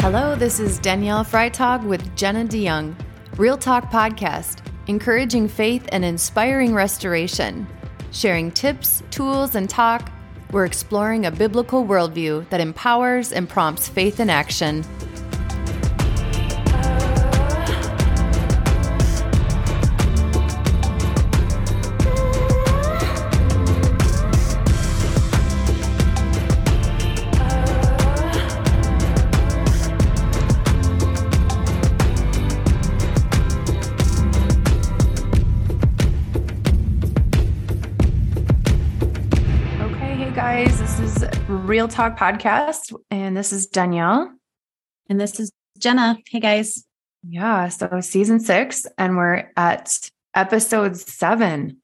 Hello, this is Danielle Freitag with Jenna DeYoung, Real Talk Podcast, encouraging faith and inspiring restoration. Sharing tips, tools, and talk, we're exploring a biblical worldview that empowers and prompts faith in action. Real Talk Podcast, and this is Danielle. And this is Jenna. Hey guys. Yeah, so season six, and we're at episode seven.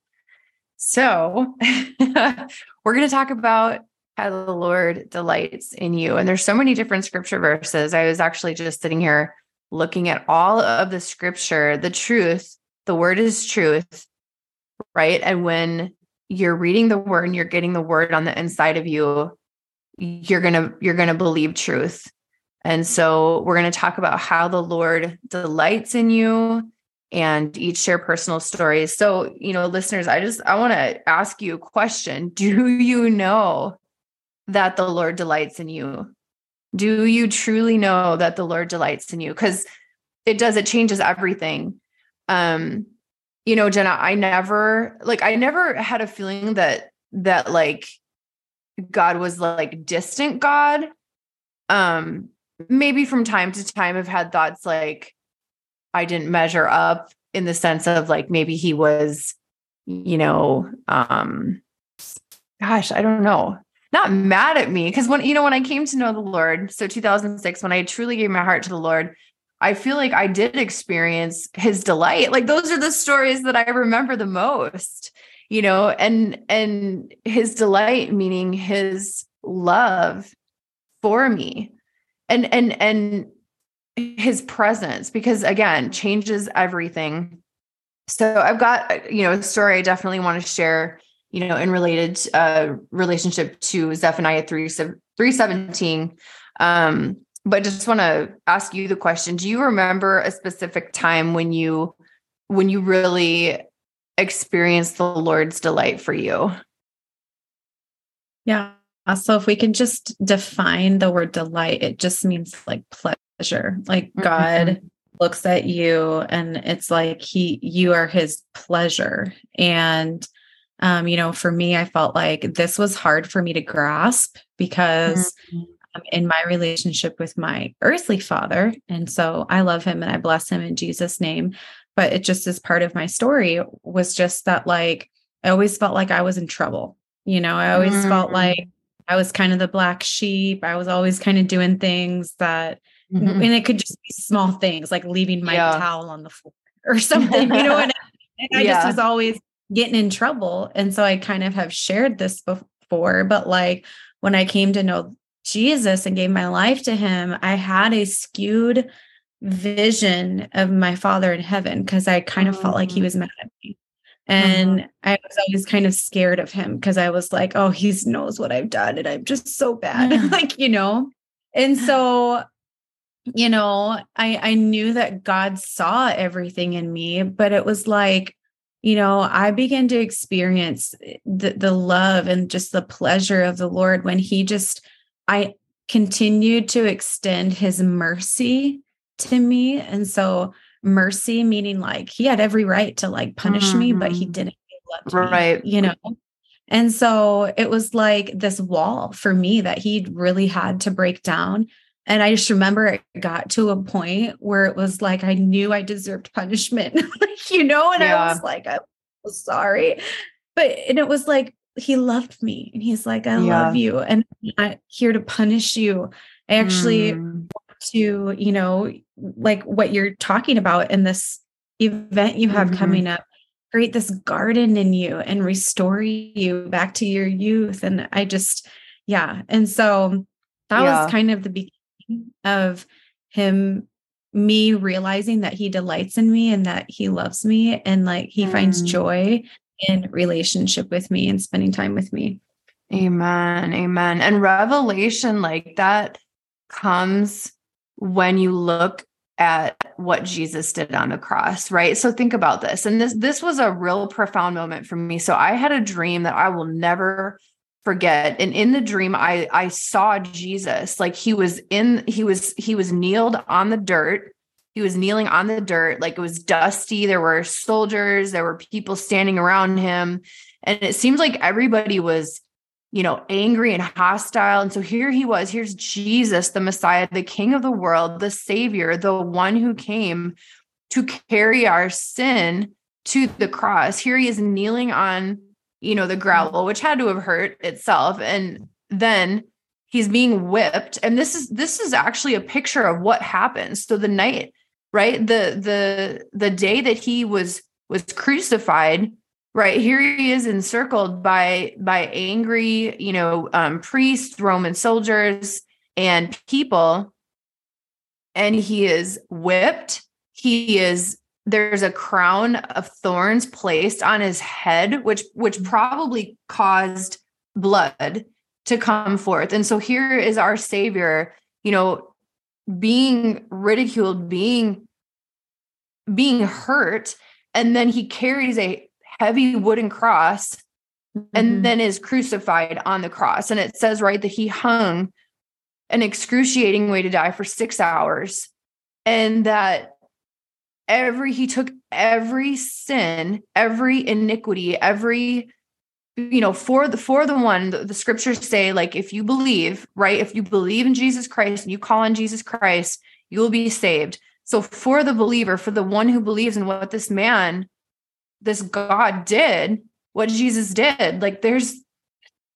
So we're going to talk about how the Lord delights in you. And there's so many different scripture verses. I was actually just sitting here looking at all of the scripture, the truth, the word is truth, right? And when you're reading the word and you're getting the word on the inside of you, you're going to you're going to believe truth. And so we're going to talk about how the Lord delights in you and each share personal stories. So, you know, listeners, I just I want to ask you a question. Do you know that the Lord delights in you? Do you truly know that the Lord delights in you? Cuz it does it changes everything. Um you know, Jenna, I never like I never had a feeling that that like God was like distant God. Um maybe from time to time I've had thoughts like I didn't measure up in the sense of like maybe he was you know um gosh, I don't know. Not mad at me because when you know when I came to know the Lord, so 2006 when I truly gave my heart to the Lord, I feel like I did experience his delight. Like those are the stories that I remember the most, you know, and and his delight meaning his love for me. And and and his presence because again, changes everything. So I've got you know a story I definitely want to share, you know, in related uh relationship to Zephaniah 3 317 um but just want to ask you the question do you remember a specific time when you when you really experienced the lord's delight for you Yeah. So if we can just define the word delight, it just means like pleasure. Like God Mhm. looks at you and it's like he you are his pleasure. And um, you know, for me, I felt like this was hard for me to grasp because um, in my relationship with my earthly father. And so I love him and I bless him in Jesus' name. But it just is part of my story was just that, like, I always felt like I was in trouble. You know, I always felt Mm. like I was kind of the black sheep. I was always kind of doing things that, Mhm. and it could just be small things like leaving my Yeah. towel on the floor or something, you know, and, and I Yeah. just was always getting in trouble. And so I kind of have shared this before, but like when I came to know Jesus and gave my life to him, I had a skewed vision of my father in heaven because I kind of felt like he Mm. was mad at me. And I was always kind of scared of him because I was like, oh, he knows what I've done and I'm just so bad. Mm. like, you know. And so, you know, I I knew that God saw everything in me, but it was like, you know, I began to experience the the love and just the pleasure of the Lord when he just I continued to extend his mercy to me. And so mercy meaning like he had every right to like punish me, but he Mhm. didn't. He loved me, Right. you know. And so it was like this wall for me that he really had to break down. And I just remember it got to a point where it was like I knew I deserved punishment, you know, and I was like, I'm so sorry. But and it was like he loved me and he's like, I Yeah. love you. And I'm not here to punish you. I actually Mm. To, you know, like what you're talking about in this event you have Mhm. coming up, create this garden in you and restore you back to your youth. And I just, yeah. And so that Yeah. was kind of the beginning of him, me realizing that he delights in me and that he loves me and like he finds Mm. joy in relationship with me and spending time with me. Amen. Amen. And revelation like that comes when you look at what Jesus did on the cross, right? So think about this. And this this was a real profound moment for me. So I had a dream that I will never forget. And in the dream I I saw Jesus like he was in he was he was kneeled on the dirt. He was kneeling on the dirt like it was dusty. There were soldiers, there were people standing around him and it seemed like everybody was you know, angry and hostile. And so here he was. Here's Jesus, the Messiah, the King of the world, the Savior, the one who came to carry our sin to the cross. Here he is kneeling on, you know, the gravel, which had to have hurt itself. And then he's being whipped. And this is this is actually a picture of what happens. So the night, right? The the the day that he was was crucified, right here he is encircled by by angry you know um, priests roman soldiers and people and he is whipped. He is there's a crown of thorns placed on his head which which probably caused blood to come forth. And so here is our savior you know being ridiculed being being hurt and then he carries a heavy wooden cross mm-hmm. and then is crucified on the cross. And it says, right, that he hung an excruciating way to die for six hours. And that every, he took every sin, every iniquity, every, you know, for the, for the one, the, the scriptures say, like, if you believe, right, if you believe in Jesus Christ and you call on Jesus Christ, you will be saved. So for the believer, for the one who believes in what this man this God did, what Jesus did. Like there's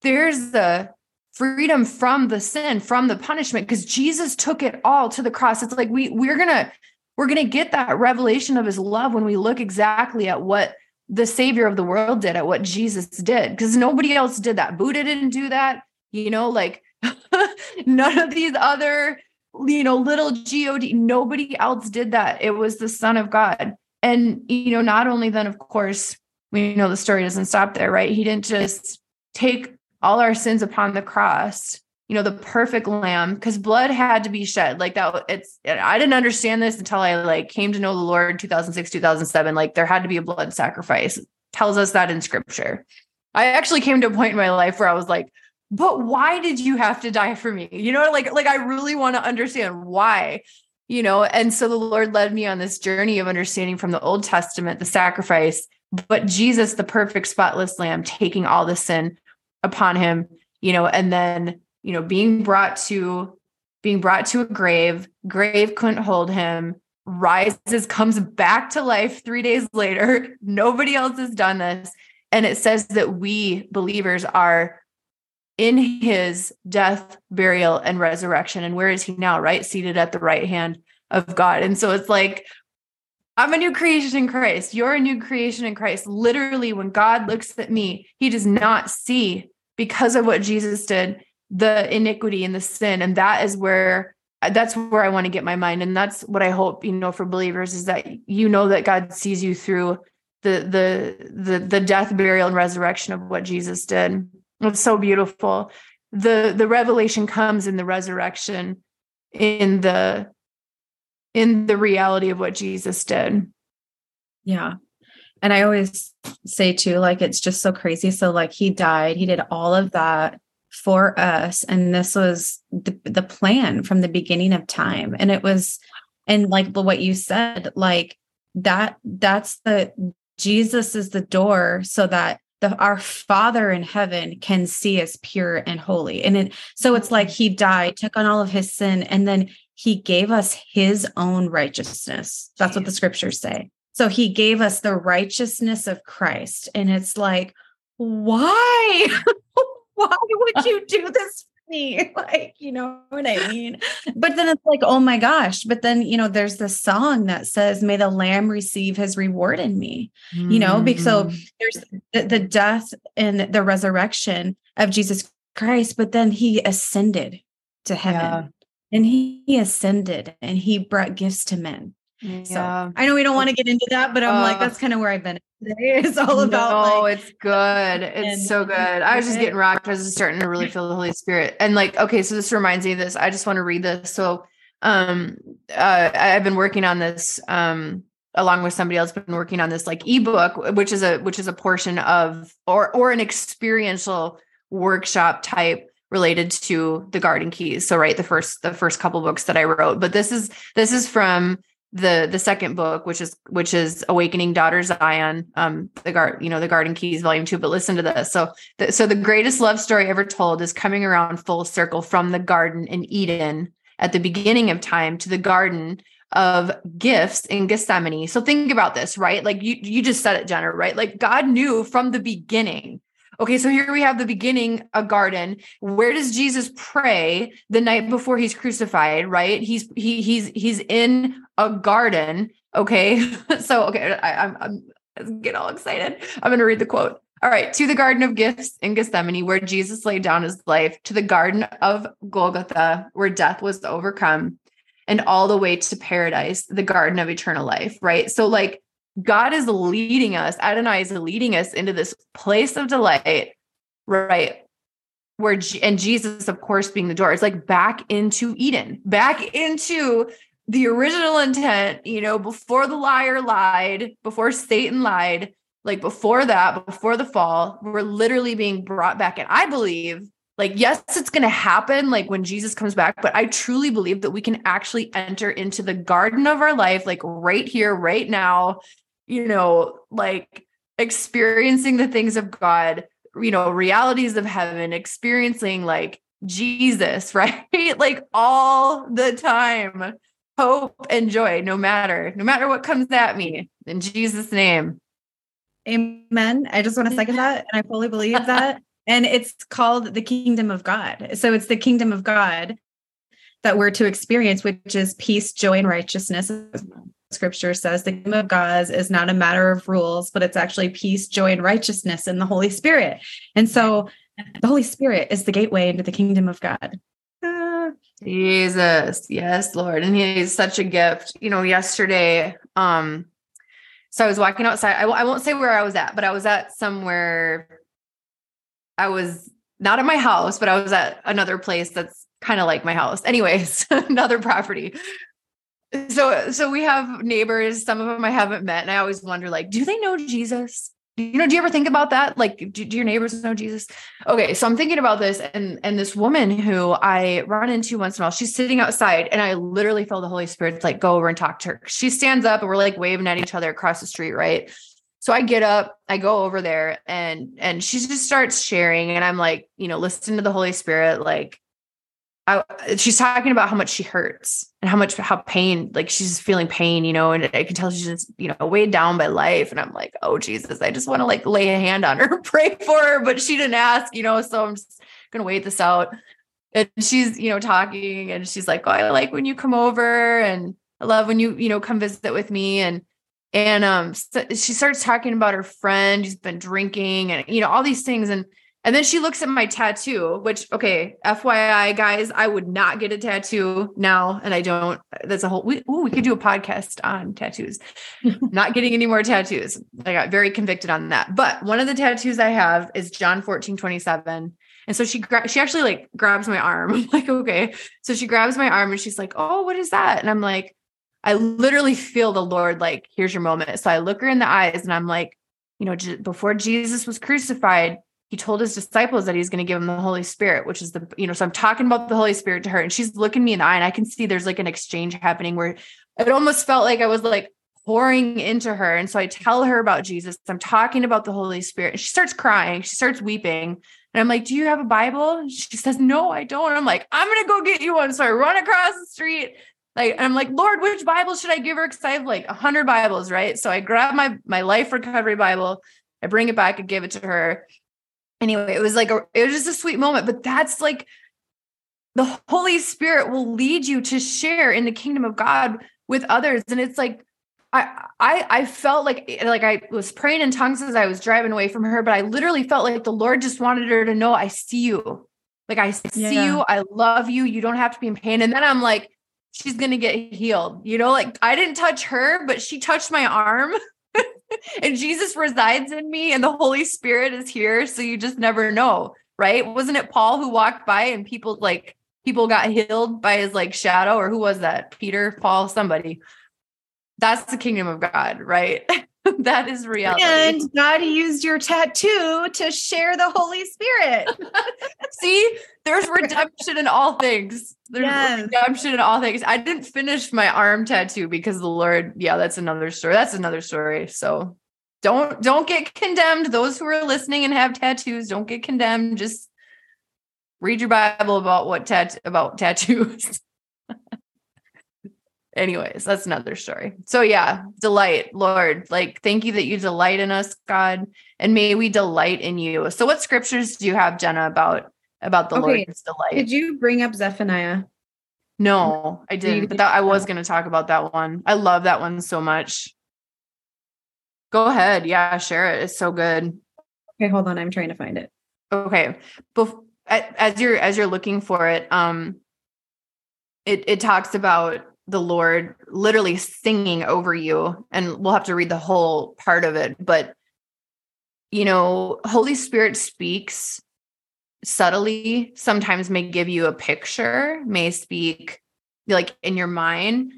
there's the freedom from the sin, from the punishment, because Jesus took it all to the cross. It's like we we're gonna we're gonna get that revelation of his love when we look exactly at what the savior of the world did, at what Jesus did, because nobody else did that. Buddha didn't do that, you know, like none of these other you know little god nobody else did that it was the son of god and, you know, not only then, of course, we know the story doesn't stop there, right? He didn't just take all our sins upon the cross, you know, the perfect lamb, because blood had to be shed. Like that, it's, I didn't understand this until I like came to know the Lord 2006, 2007. Like there had to be a blood sacrifice. It tells us that in scripture. I actually came to a point in my life where I was like, but why did you have to die for me? You know, like, like I really want to understand why you know and so the lord led me on this journey of understanding from the old testament the sacrifice but jesus the perfect spotless lamb taking all the sin upon him you know and then you know being brought to being brought to a grave grave couldn't hold him rises comes back to life 3 days later. Nobody else has done this. And it says that we believers are in his death, burial, and resurrection. And where is he now? Right? Seated at the right hand of God. And so it's like, I'm a new creation in Christ. You're a new creation in Christ. Literally, when God looks at me, he does not see because of what Jesus did, the iniquity and the sin. And that is where that's where I want to get my mind. And that's what I hope, you know, for believers is that you know that God sees you through the the the the death, burial, and resurrection of what Jesus did. It's so beautiful. The the revelation comes in the resurrection, in the in the reality of what Jesus did. Yeah. And I always say too, like it's just so crazy. So like he died, he did all of that for us. And this was the, the plan from the beginning of time. And it was, and like what you said, like that, that's the Jesus is the door so that the our father in heaven can see us pure and holy. And it, so it's like he died took on all of his sin and then he gave us his own righteousness. That's what the scriptures say. So he gave us the righteousness of christ. And it's like why? Why would you do this me like you know what i mean but then it's like oh my gosh but then you know there's this song that says may the lamb receive his reward in me mm. you know because so mm. there's the, the death and the resurrection of jesus christ but then he ascended to heaven yeah. and he, he ascended and he brought gifts to men yeah. So I know we don't want to get into that, but I'm uh, like, that's kind of where I've been today. It's all about. Oh, like, it's good. It's so good. I was just getting rocked. I was just starting to really feel the Holy Spirit. And like, okay, so this reminds me of this. I just want to read this. So um uh I've been working on this um along with somebody else been working on this like ebook which is a which is a portion of or or an experiential workshop type related to the garden keys so right the first the first couple books that i wrote but this is this is from the the second book which is which is awakening daughter zion um the guard you know the garden keys volume 2 but listen to this so the, so the greatest love story ever told is coming around full circle from the garden in eden at the beginning of time to the garden of gifts in Gethsemane. So think about this, right? Like you you just said it, Jenna, right? Like God knew from the beginning. Okay, so here we have the beginning, a garden. Where does Jesus pray the night before he's crucified, right? He's he he's he's in a garden. Okay. so okay, I, I'm I'm get all excited. I'm gonna read the quote. All right, to the Garden of Gifts in Gethsemane, where Jesus laid down his life, to the Garden of Golgotha, where death was overcome, and all the way to paradise, the garden of eternal life, right? So, like, God is leading us, Adonai is leading us into this place of delight, right? Where, and Jesus, of course, being the door, it's like back into Eden, back into the original intent, you know, before the liar lied, before Satan lied, like before that, before the fall, we're literally being brought back. And I believe like yes it's going to happen like when jesus comes back but i truly believe that we can actually enter into the garden of our life like right here right now you know like experiencing the things of god you know realities of heaven experiencing like jesus right like all the time hope and joy no matter no matter what comes at me in jesus name amen i just want to second that and i fully believe that and it's called the kingdom of God. So it's the kingdom of God that we're to experience, which is peace, joy, and righteousness. Scripture says the kingdom of God is not a matter of rules, but it's actually peace, joy, and righteousness in the Holy Spirit. And so the Holy Spirit is the gateway into the kingdom of God. Jesus. Yes, Lord. And he is such a gift. You know, yesterday, um, so I was walking outside. I w- I won't say where I was at, but I was at somewhere I was not at my house, but I was at another place that's kind of like my house. Anyways, another property. So so we have neighbors, some of them I haven't met and I always wonder like do they know Jesus? You know, do you ever think about that? Like do, do your neighbors know Jesus? Okay, so I'm thinking about this and and this woman who I run into once in a while, she's sitting outside and I literally feel the Holy Spirit like go over and talk to her. She stands up and we're like waving at each other across the street, right? so i get up i go over there and and she just starts sharing and i'm like you know listen to the holy spirit like I, she's talking about how much she hurts and how much how pain like she's feeling pain you know and i can tell she's just you know weighed down by life. And i'm like oh jesus i just want to like lay a hand on her pray for her but she didn't ask you know so i'm just gonna wait this out. And she's you know talking and she's like oh i like when you come over and i love when you you know come visit with me. And and um so she starts talking about her friend who's been drinking and you know all these things. And and then she looks at my tattoo which okay fyi guys i would not get a tattoo now and i don't that's a whole we, ooh, we could do a podcast on tattoos. Not getting any more tattoos. I got very convicted on that. But one of the tattoos i have is john 14 27 and so she gra- she actually like grabs my arm. I'm like okay. So she grabs my arm and she's like oh what is that? And i'm like I literally feel the Lord like, here's your moment. So I look her in the eyes and I'm like, you know, j- before Jesus was crucified, he told his disciples that he's going to give them the Holy Spirit, which is the, you know, so I'm talking about the Holy Spirit to her and she's looking me in the eye and I can see there's like an exchange happening where it almost felt like I was like pouring into her. And so I tell her about Jesus. I'm talking about the Holy Spirit. And she starts crying. She starts weeping. And I'm like, Do you have a Bible? She says, No, I don't. I'm like, I'm going to go get you one. So I run across the street like I'm like, Lord, which Bible should I give her? Because I have like a hundred Bibles, right? So I grab my my life recovery Bible, I bring it back and give it to her. Anyway, it was like a, it was just a sweet moment. But that's like the Holy Spirit will lead you to share in the kingdom of God with others. And it's like I I I felt like like I was praying in tongues as I was driving away from her, but I literally felt like the Lord just wanted her to know I see you. Like I see yeah. you, I love you. You don't have to be in pain. And then I'm like, she's going to get healed. You know, like I didn't touch her, but she touched my arm. and Jesus resides in me and the Holy Spirit is here. So you just never know, right? Wasn't it Paul who walked by and people like people got healed by his like shadow, or who was that? Peter, Paul, somebody. That's the kingdom of God, right? that is reality. And God used your tattoo to share the Holy Spirit. See, there's redemption in all things. There's yes. redemption in all things. I didn't finish my arm tattoo because the Lord, yeah, that's another story. That's another story. So don't don't get condemned. Those who are listening and have tattoos, don't get condemned. Just read your Bible about what tat about tattoos. Anyways, that's another story. So yeah, delight, Lord. Like thank you that you delight in us, God, and may we delight in you. So what scriptures do you have, Jenna, about about the okay. Lord's delight? Did you bring up Zephaniah? No, I didn't. But that, I was going to talk about that one. I love that one so much. Go ahead. Yeah, share it. It's so good. Okay, hold on. I'm trying to find it. Okay. Bef- as you're as you're looking for it, um it it talks about the Lord literally singing over you and we'll have to read the whole part of it, but you know, Holy Spirit speaks subtly, sometimes may give you a picture, may speak like in your mind.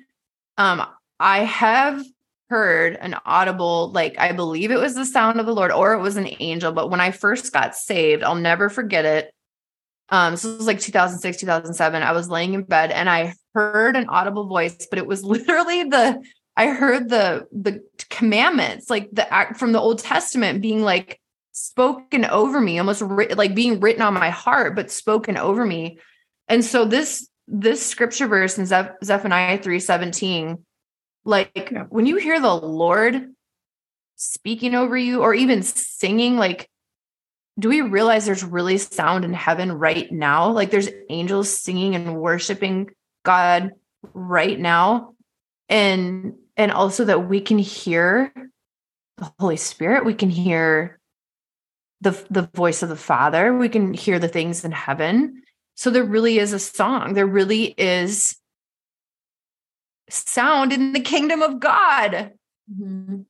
Um I have heard an audible, like I believe it was the sound of the Lord or it was an angel. But when I first got saved, I'll never forget it. Um, so it was like 2006, 2007. I was laying in bed and I heard an audible voice, but it was literally the I heard the the commandments, like the act from the Old Testament being like spoken over me, almost like being written on my heart, but spoken over me. And so this this scripture verse in Zeph- Zephaniah 3:17 like yeah. when you hear the Lord speaking over you or even singing, like, do we realize there's really sound in heaven right now? Like there's angels singing and worshiping God right now. And and also that we can hear the Holy Spirit, we can hear the the voice of the Father, we can hear the things in heaven. So there really is a song. There really is sound in the kingdom of God. Mm-hmm.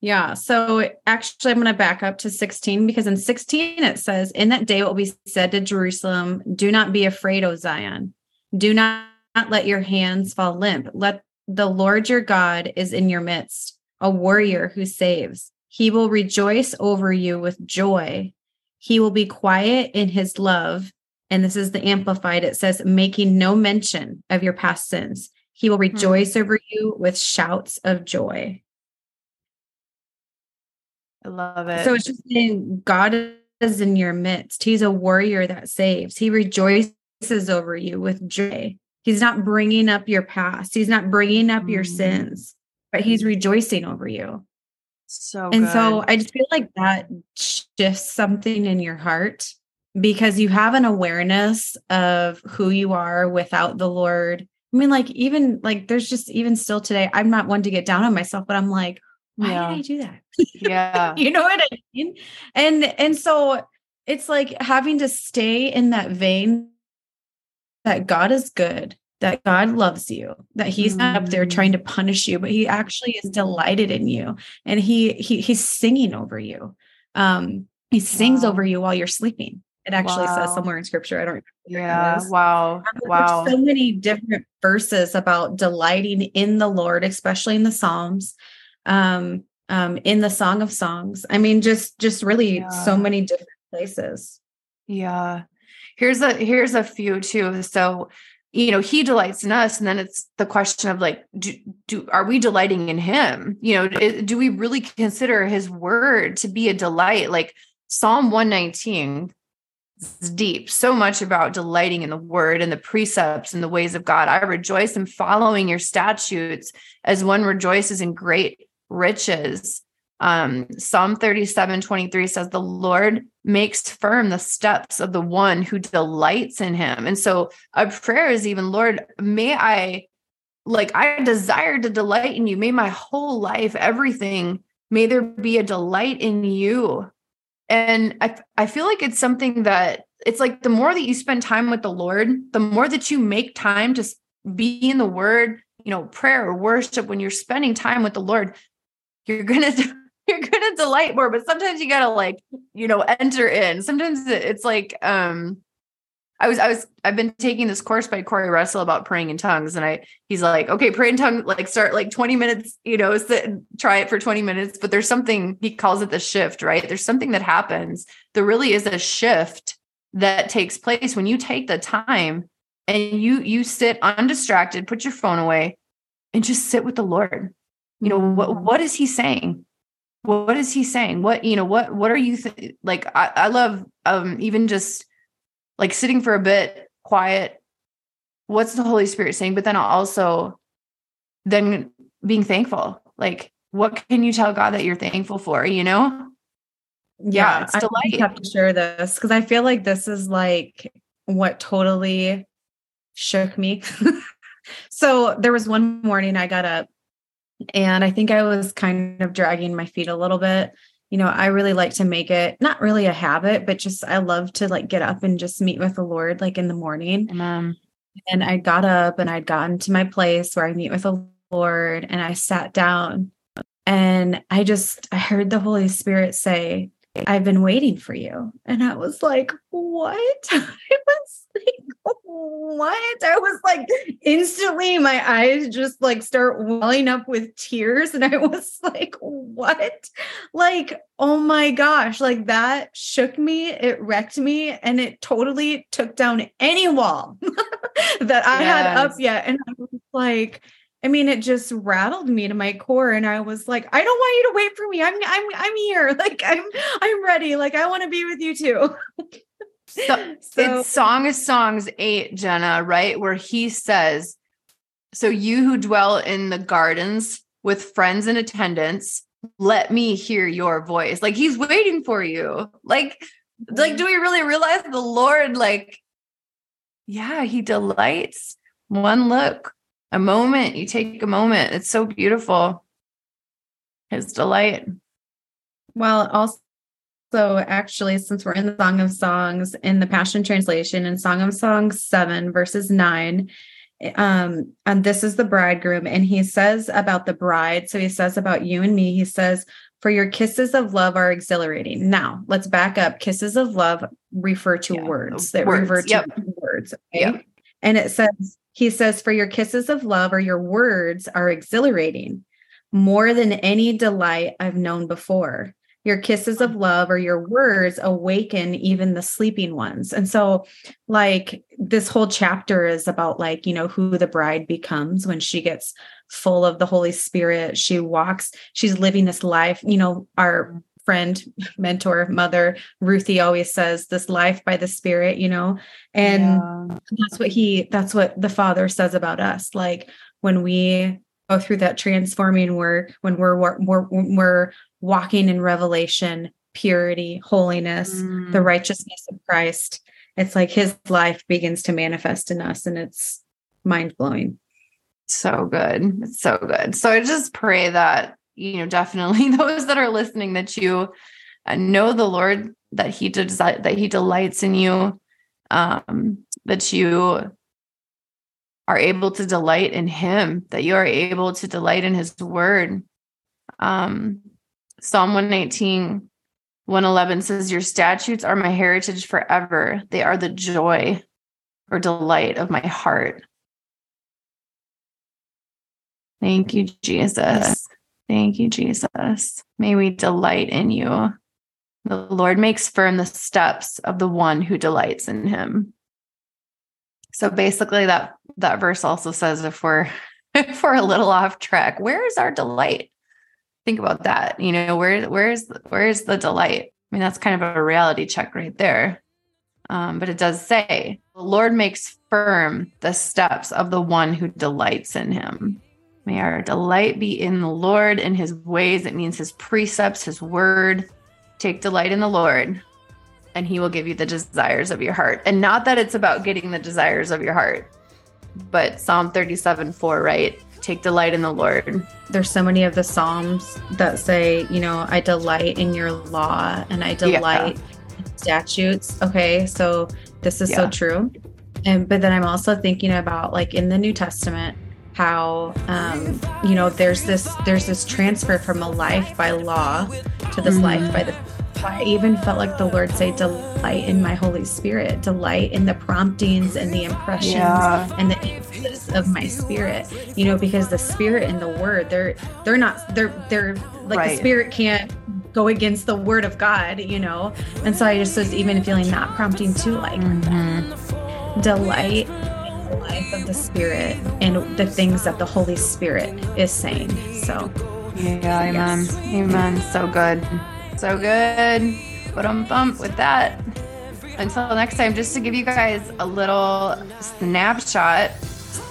Yeah. So actually, I'm going to back up to 16 because in 16 it says, In that day it will be said to Jerusalem, Do not be afraid, O Zion. Do not let your hands fall limp. Let the Lord your God is in your midst, a warrior who saves. He will rejoice over you with joy. He will be quiet in his love and this is the amplified, it says, making no mention of your past sins. He will hmm. rejoice mm-hmm. over you with shouts of joy. I love it. So it's just saying God is in your midst. He's a warrior that saves. He rejoices over you with joy. He's not bringing up your past. He's not bringing up mm-hmm. your sins, but he's rejoicing over you. So and good. so I just feel like that shifts something in your heart because you have an awareness of who you are without the Lord. I mean, like, even like, there's just even still today, I'm not one to get down on myself, but I'm like, why yeah. did I do that? Yeah. you know what I mean? And, and so it's like having to stay in that vein that God is good, that God loves you, that he's mm. not up there trying to mm. punish you, but he actually is delighted in you. And he, he, he's singing over you. Um, he sings wow. over you while you're sleeping. It actually wow. says somewhere in scripture. I don't Yeah. Wow. Wow. so many different verses about delighting in the Lord, especially in the Psalms, um, um, in the Song of Songs. I mean, just just really yeah. so many different places. Yeah. Here's a here's a few too. So you know he delights in us and then it's the question of like do, do are we delighting in him you know do we really consider his word to be a delight like psalm 119 it's deep, so much about delighting in the word and the precepts and the ways of God. I rejoice in following your statutes as one rejoices in great riches. Um, Psalm 37 23 says, The Lord makes firm the steps of the one who delights in him. And so a prayer is even, Lord, may I, like, I desire to delight in you. May my whole life, everything, may there be a delight in you and I, I feel like it's something that it's like the more that you spend time with the Lord, the more that you make time to be in the word, you know, prayer or worship, when you're spending time with the Lord, you're to, you're to delight more. But sometimes you got to like, you know, enter in. Sometimes it's like, um, I was, I was, I've been taking this course by Corey Russell about praying in tongues. And I, he's like, okay, pray in tongues, like start like 20 minutes, you know, sit, try it for 20 minutes. But there's something, he calls it the shift, right? There's something that happens. There really is a shift that takes place when you take the time and you, you sit undistracted, put your phone away and just sit with the Lord. You know, what, mm-hmm. what is he saying? What is he saying? What, you know, what, what are you th- like? I, I love, um, even just, like sitting for a bit quiet what's the holy spirit saying but then also then being thankful like what can you tell god that you're thankful for you know yeah, yeah it's delight. i have to share this because i feel like this is like what totally shook me so there was one morning i got up and i think i was kind of dragging my feet a little bit you know, I really like to make it not really a habit, but just I love to like get up and just meet with the Lord like in the morning. Amen. And I got up and I'd gotten to my place where I meet with the Lord and I sat down and I just I heard the Holy Spirit say, I've been waiting for you. And I was like, what? I was like, what? I was like, instantly my eyes just like start welling up with tears. And I was like, what? Like, oh my gosh, like that shook me, it wrecked me, and it totally took down any wall that I yes. had up yet. And I was like, I mean, it just rattled me to my core. And I was like, I don't want you to wait for me. I'm I'm I'm here. Like I'm I'm ready. Like I want to be with you too. so, so it's Song of Songs 8, Jenna, right? Where he says, So you who dwell in the gardens with friends in attendance, let me hear your voice. Like he's waiting for you. Like, like, do we really realize the Lord, like, yeah, he delights one look a moment. You take a moment. It's so beautiful. His delight. Well, also, actually, since we're in the Song of Songs in the Passion Translation in Song of Songs 7, verses 9, um, and this is the bridegroom, and he says about the bride. So he says about you and me, he says, For your kisses of love are exhilarating. Now, let's back up. Kisses of love refer to yeah, words that words. refer to yep. words. Okay? Yep. And it says, he says, For your kisses of love or your words are exhilarating, more than any delight I've known before. Your kisses of love or your words awaken even the sleeping ones. And so, like, this whole chapter is about, like, you know, who the bride becomes when she gets full of the Holy Spirit. She walks, she's living this life. You know, our friend, mentor, mother, Ruthie always says this life by the spirit, you know, and yeah. that's what he, that's what the father says about us. Like when we go through that transforming work, when we're, we're, we're walking in revelation, purity, holiness, mm. the righteousness of Christ, it's like his life begins to manifest in us and it's mind blowing. So good. It's so good. So I just pray that you know, definitely those that are listening that you uh, know the Lord that he does that he delights in you um that you are able to delight in him that you are able to delight in his word. Um psalm 119 111 says your statutes are my heritage forever. They are the joy or delight of my heart. Thank you jesus Thank you, Jesus. May we delight in you. The Lord makes firm the steps of the one who delights in him. So basically that that verse also says if we're if we're a little off track, where is our delight? Think about that. You know, where where's where's the delight? I mean, that's kind of a reality check right there. Um, but it does say, the Lord makes firm the steps of the one who delights in him. May our delight be in the Lord and his ways. It means his precepts, his word. Take delight in the Lord, and he will give you the desires of your heart. And not that it's about getting the desires of your heart, but Psalm 37 4, right? Take delight in the Lord. There's so many of the Psalms that say, you know, I delight in your law and I delight yeah. in statutes. Okay. So this is yeah. so true. And but then I'm also thinking about like in the New Testament, how um, you know there's this there's this transfer from a life by law to this mm life by the I even felt like the Lord say, delight in my Holy Spirit, delight in the promptings and the impressions yeah. and the of my spirit. You know, because the spirit and the word, they're they're not they're they're like right. the spirit can't go against the word of God, you know. And so I just was even feeling that prompting to like mm-hmm. delight life of the spirit and the things that the Holy Spirit is saying. So yeah, amen. Yes. Amen. So good. So good. But um bump with that. Until next time, just to give you guys a little snapshot.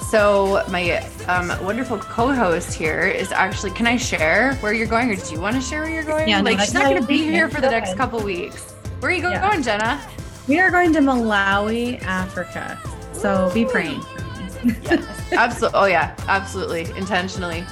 So my um, wonderful co-host here is actually. Can I share where you're going, or do you want to share where you're going? Yeah, like no, she's not going to be here for the next couple weeks. Where are you yeah. going, Jenna? We are going to Malawi, Africa. So be praying. yes, absolutely. Oh yeah, absolutely. Intentionally.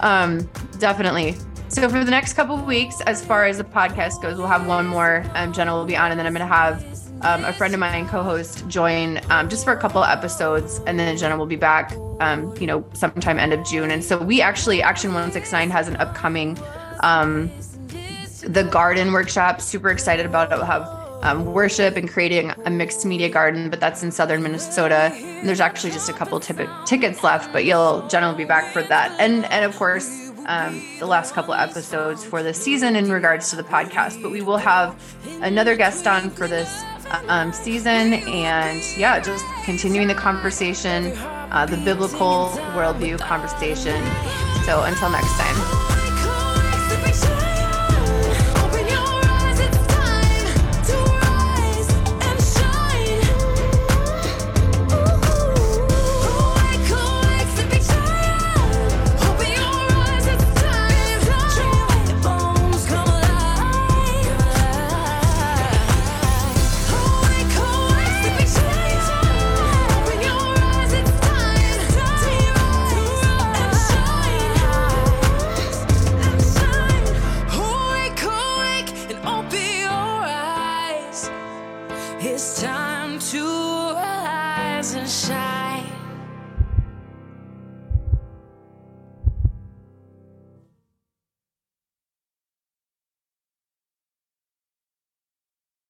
Um, definitely. So for the next couple of weeks, as far as the podcast goes, we'll have one more. Um, Jenna will be on, and then I'm going to have um, a friend of mine, co-host, join um, just for a couple episodes, and then Jenna will be back. Um, you know, sometime end of June. And so we actually, Action One Six Nine has an upcoming, um, the garden workshop. Super excited about it. We'll have um, worship and creating a mixed media garden, but that's in southern Minnesota. And there's actually just a couple t- tickets left, but you'll generally be back for that. And and of course, um, the last couple episodes for this season in regards to the podcast. But we will have another guest on for this um, season, and yeah, just continuing the conversation, uh, the biblical worldview conversation. So until next time.